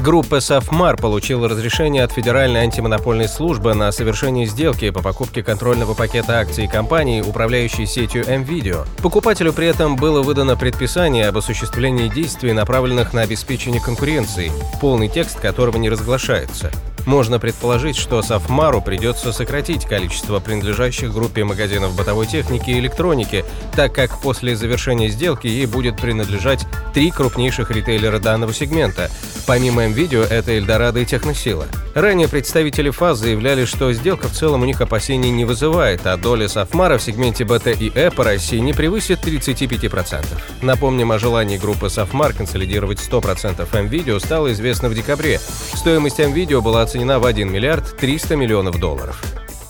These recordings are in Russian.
Группа «Сафмар» получила разрешение от Федеральной антимонопольной службы на совершение сделки по покупке контрольного пакета акций компании, управляющей сетью M-Video. Покупателю при этом было выдано предписание об осуществлении действий, направленных на обеспечение конкуренции, полный текст которого не разглашается. Можно предположить, что Сафмару придется сократить количество принадлежащих группе магазинов бытовой техники и электроники, так как после завершения сделки ей будет принадлежать три крупнейших ритейлера данного сегмента. Помимо МВидео, это Эльдорадо и Техносила. Ранее представители ФАЗ заявляли, что сделка в целом у них опасений не вызывает, а доля Сафмара в сегменте БТ и Э по России не превысит 35%. Напомним, о желании группы Сафмар консолидировать 100% МВидео стало известно в декабре. Стоимость МВидео была оценена оценена в 1 миллиард 300 миллионов долларов.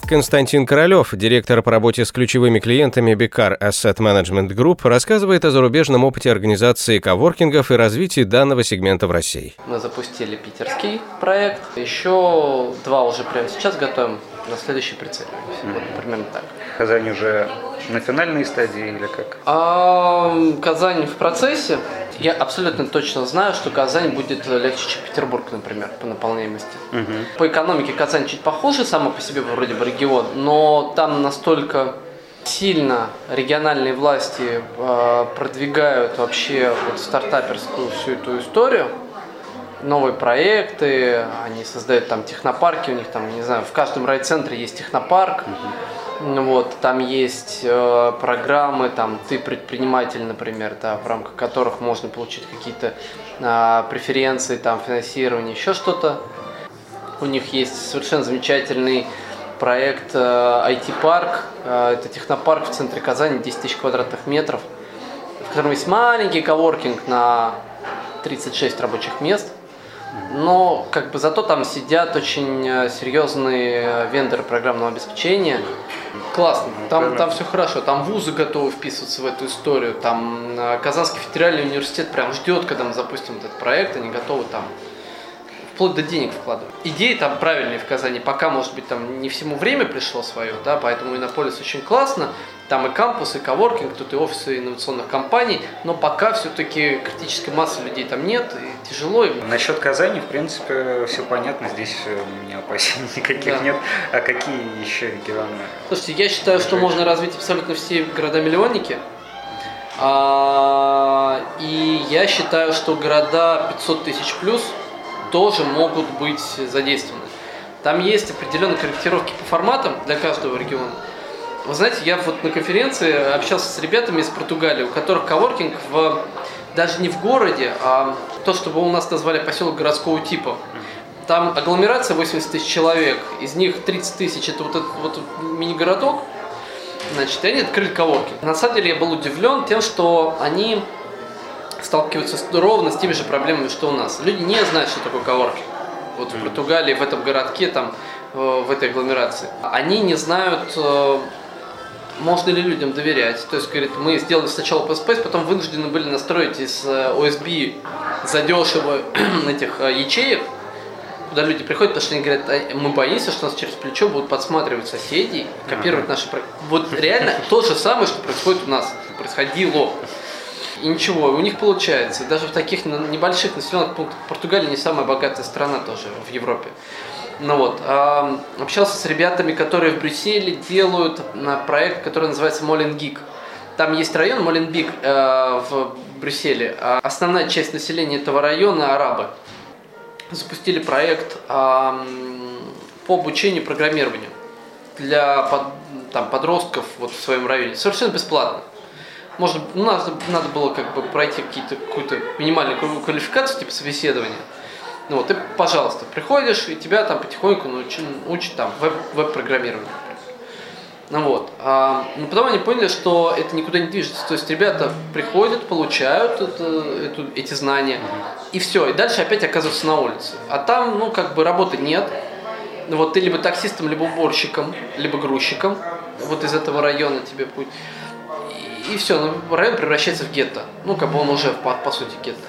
Константин Королев, директор по работе с ключевыми клиентами Biccar Asset Management Group, рассказывает о зарубежном опыте организации коворкингов и развитии данного сегмента в России. Мы запустили питерский проект, еще два уже прямо сейчас готовим на следующий прицеливаемся. Mm-hmm. Вот примерно так. Казань уже на финальной стадии или как? А, Казань в процессе. Я абсолютно точно знаю, что Казань будет легче, чем Петербург, например, по наполняемости. Угу. По экономике Казань чуть похуже, сама по себе вроде бы регион, но там настолько сильно региональные власти э, продвигают вообще вот стартаперскую всю эту историю, новые проекты, они создают там технопарки, у них там, не знаю, в каждом райцентре есть технопарк, угу. Вот, там есть э, программы, там, ты предприниматель, например, да, в рамках которых можно получить какие-то э, преференции, там, финансирование, еще что-то. У них есть совершенно замечательный проект э, IT-парк, э, это технопарк в центре Казани, 10 тысяч квадратных метров, в котором есть маленький коворкинг на 36 рабочих мест – но как бы зато там сидят очень э, серьезные э, вендоры программного обеспечения. Классно, там, там все хорошо, там вузы готовы вписываться в эту историю, там э, Казанский федеральный университет прям ждет, когда мы запустим этот проект, они готовы там вплоть до денег вкладывать. Идеи там правильные в Казани, пока, может быть, там не всему время пришло свое, да, поэтому Иннополис очень классно, там и кампус, и коворкинг, тут и офисы инновационных компаний, но пока все-таки критической массы людей там нет, и тяжело. Насчет Казани, в принципе, все понятно, здесь у меня опасений никаких да. нет. А какие еще регионы? Слушайте, я считаю, что можно развить абсолютно все города-миллионники. А, и я считаю, что города 500 тысяч плюс тоже могут быть задействованы. Там есть определенные корректировки по форматам для каждого региона. Вы знаете, я вот на конференции общался с ребятами из Португалии, у которых коворкинг в, даже не в городе, а то, что вы у нас назвали поселок городского типа. Там агломерация 80 тысяч человек, из них 30 тысяч это вот этот вот мини-городок, значит, они открыли коворкинг. На самом деле я был удивлен тем, что они сталкиваются ровно с теми же проблемами, что у нас. Люди не знают, что такое коворкинг. Вот в Португалии, в этом городке, там, э, в этой агломерации. Они не знают э, можно ли людям доверять. То есть, говорит, мы сделали сначала PSPace, потом вынуждены были настроить из OSB э, задешево этих ячеек, куда люди приходят, потому что они говорят, «А, мы боимся, что нас через плечо будут подсматривать соседей, копировать наши проекты. Вот реально то же самое, что происходит у нас, происходило. И ничего, у них получается. Даже в таких небольших населенных пунктах Португалия не самая богатая страна тоже в Европе. Ну вот, э, общался с ребятами, которые в Брюсселе делают проект, который называется Молин Гик. Там есть район Моленбик э, в Брюсселе. А основная часть населения этого района арабы. Запустили проект э, по обучению программированию для под, там, подростков вот в своем районе. Совершенно бесплатно. Можно, ну, надо, надо было как бы пройти какие-то, какую-то минимальную квалификацию, типа собеседования. Ну вот, ты, пожалуйста, приходишь, и тебя там потихоньку научат, учат там веб, веб-программированию. Ну вот. А, но потом они поняли, что это никуда не движется. То есть ребята приходят, получают это, эту, эти знания, и все. И дальше опять оказываются на улице. А там, ну, как бы работы нет. Вот ты либо таксистом, либо уборщиком, либо грузчиком. Вот из этого района тебе путь. И, все, ну, район превращается в гетто. Ну, как бы он уже, по, по сути, гетто.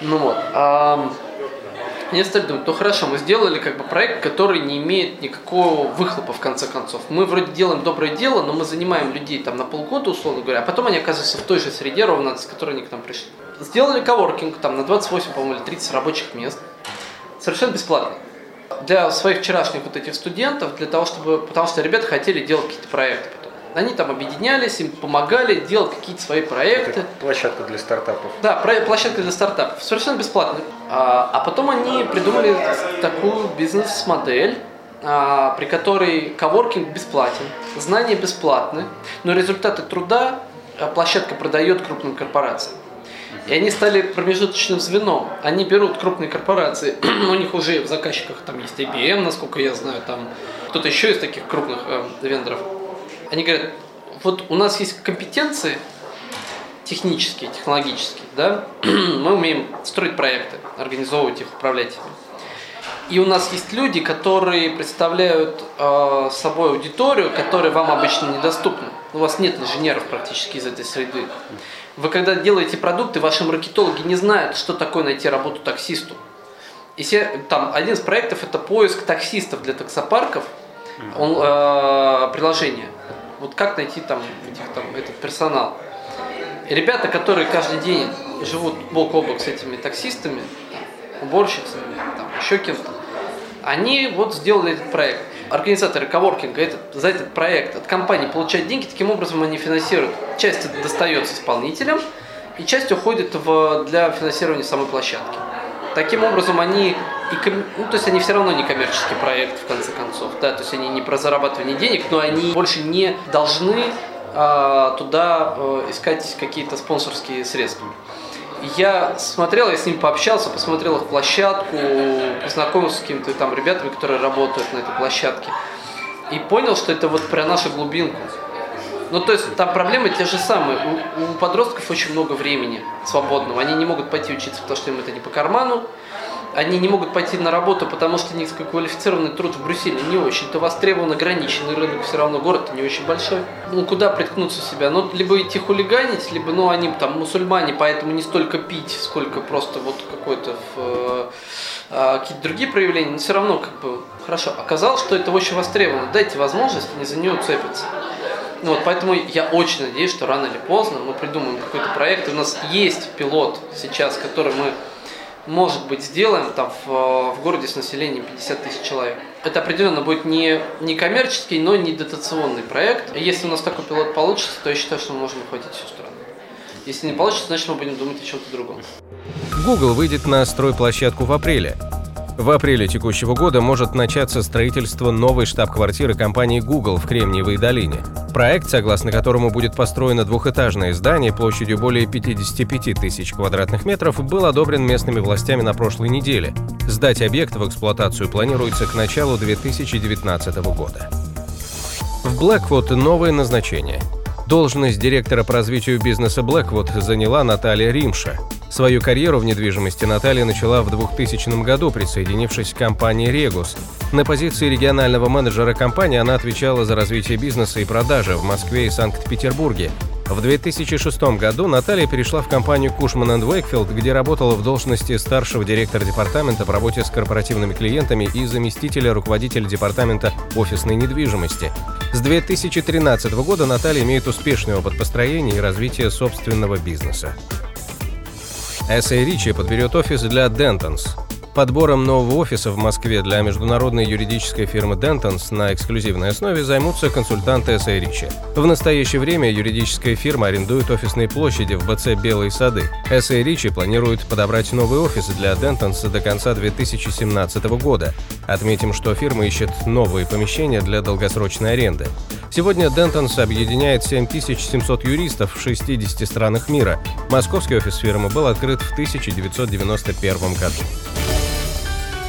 Ну вот. А, мне стали думать, ну хорошо, мы сделали как бы проект, который не имеет никакого выхлопа в конце концов. Мы вроде делаем доброе дело, но мы занимаем людей там на полгода, условно говоря, а потом они оказываются в той же среде ровно, с которой они к нам пришли. Сделали коворкинг там на 28, по-моему, или 30 рабочих мест. Совершенно бесплатно. Для своих вчерашних вот этих студентов, для того, чтобы, потому что ребята хотели делать какие-то проекты они там объединялись, им помогали делать какие-то свои проекты. Это площадка для стартапов. Да, площадка для стартапов. Совершенно бесплатно. А, а потом они придумали такую бизнес-модель, а, при которой коворкинг бесплатен, знания бесплатны, но результаты труда а, площадка продает крупным корпорациям. И они стали промежуточным звеном. Они берут крупные корпорации, у них уже в заказчиках там есть IBM, насколько я знаю, там кто-то еще из таких крупных э, вендоров они говорят, вот у нас есть компетенции технические, технологические, да, мы умеем строить проекты, организовывать их, управлять ими. И у нас есть люди, которые представляют э, собой аудиторию, которая вам обычно недоступна. У вас нет инженеров практически из этой среды. Вы когда делаете продукты, ваши маркетологи не знают, что такое найти работу таксисту. И все, там один из проектов это поиск таксистов для таксопарков, он, э, приложение вот как найти там, этих, там этот персонал. Ребята, которые каждый день живут бок о бок с этими таксистами, там, уборщицами, там, еще кем-то, они вот сделали этот проект. Организаторы коворкинга этот, за этот проект от компании получают деньги, таким образом они финансируют. Часть достается исполнителям, и часть уходит в, для финансирования самой площадки. Таким образом, они, и, ну, то есть они все равно не коммерческий проект, в конце концов, да, то есть они не про зарабатывание денег, но они больше не должны а, туда а, искать какие-то спонсорские средства. Я смотрел, я с ним пообщался, посмотрел их площадку, познакомился с какими-то там ребятами, которые работают на этой площадке, и понял, что это вот про нашу глубинку. Ну, то есть там проблемы те же самые. У, у подростков очень много времени свободного. Они не могут пойти учиться, потому что им это не по карману. Они не могут пойти на работу, потому что низкоквалифицированный труд в Брюсселе не очень-то востребован, ограниченный рынок, все равно город не очень большой. Ну, куда приткнуться себя? Ну, либо идти хулиганить, либо, ну, они там мусульмане, поэтому не столько пить, сколько просто вот какой-то э, э, какие-то другие проявления, но все равно как бы хорошо. Оказалось, что это очень востребовано. Дайте возможность, не за нее уцепиться. Ну, вот, поэтому я очень надеюсь, что рано или поздно мы придумаем какой-то проект. У нас есть пилот сейчас, который мы, может быть, сделаем там в, в городе с населением 50 тысяч человек. Это определенно будет не, не коммерческий, но не дотационный проект. Если у нас такой пилот получится, то я считаю, что мы можем охватить всю страну. Если не получится, значит мы будем думать о чем-то другом. Google выйдет на стройплощадку в апреле. В апреле текущего года может начаться строительство новой штаб-квартиры компании Google в Кремниевой долине. Проект, согласно которому будет построено двухэтажное здание площадью более 55 тысяч квадратных метров, был одобрен местными властями на прошлой неделе. Сдать объект в эксплуатацию планируется к началу 2019 года. В Blackwood новое назначение. Должность директора по развитию бизнеса Blackwood заняла Наталья Римша. Свою карьеру в недвижимости Наталья начала в 2000 году, присоединившись к компании «Регус». На позиции регионального менеджера компании она отвечала за развитие бизнеса и продажи в Москве и Санкт-Петербурге. В 2006 году Наталья перешла в компанию Кушман Уэйкфилд, где работала в должности старшего директора департамента по работе с корпоративными клиентами и заместителя руководителя департамента офисной недвижимости. С 2013 года Наталья имеет успешный опыт построения и развития собственного бизнеса. S.A. Ричи подберет офис для Dentons. Подбором нового офиса в Москве для международной юридической фирмы Dentons на эксклюзивной основе займутся консультанты S.A. Ричи. В настоящее время юридическая фирма арендует офисные площади в БЦ «Белые сады». S.A. Ричи планирует подобрать новый офис для Dentons до конца 2017 года. Отметим, что фирма ищет новые помещения для долгосрочной аренды. Сегодня Dentons объединяет 7700 юристов в 60 странах мира. Московский офис фирмы был открыт в 1991 году.